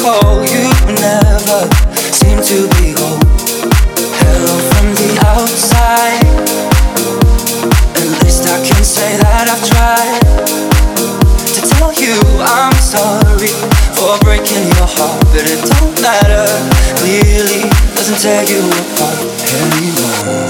Call You never seem to be home. Hello from the outside. At least I can say that I've tried to tell you I'm sorry for breaking your heart, but it don't matter. Clearly doesn't tear you apart anymore.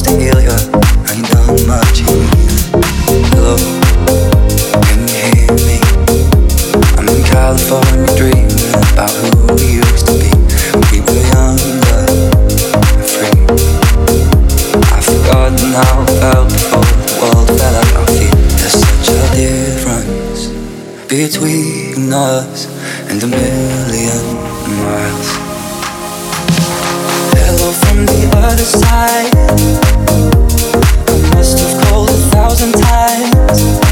between us and a million miles. Hello from the other side. I must have called a thousand times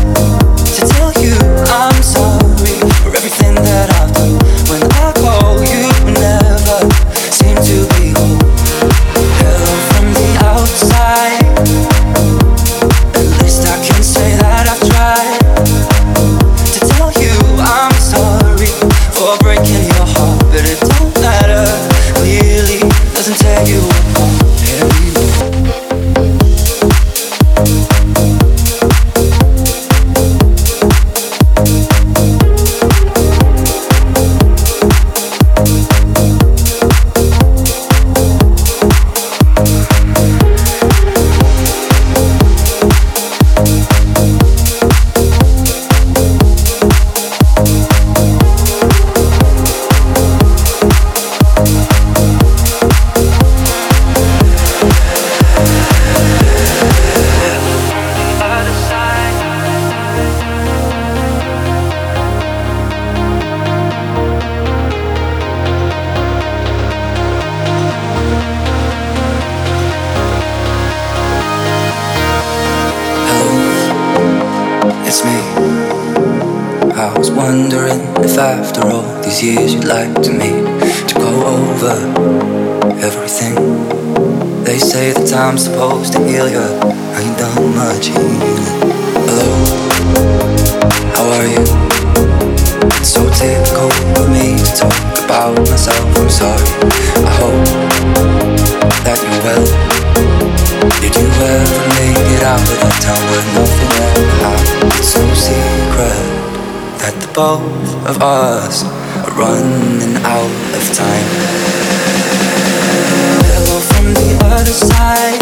after all these years you'd like to meet to go over everything. They say the time's supposed to heal you. I ain't done much healing. Hello, how are you? It's so typical of me to talk about myself. I'm sorry. I hope that you're well. Did you ever make it out of that town where nothing ever happened? It's no secret that the both of us are running out of time. Hello from the other side.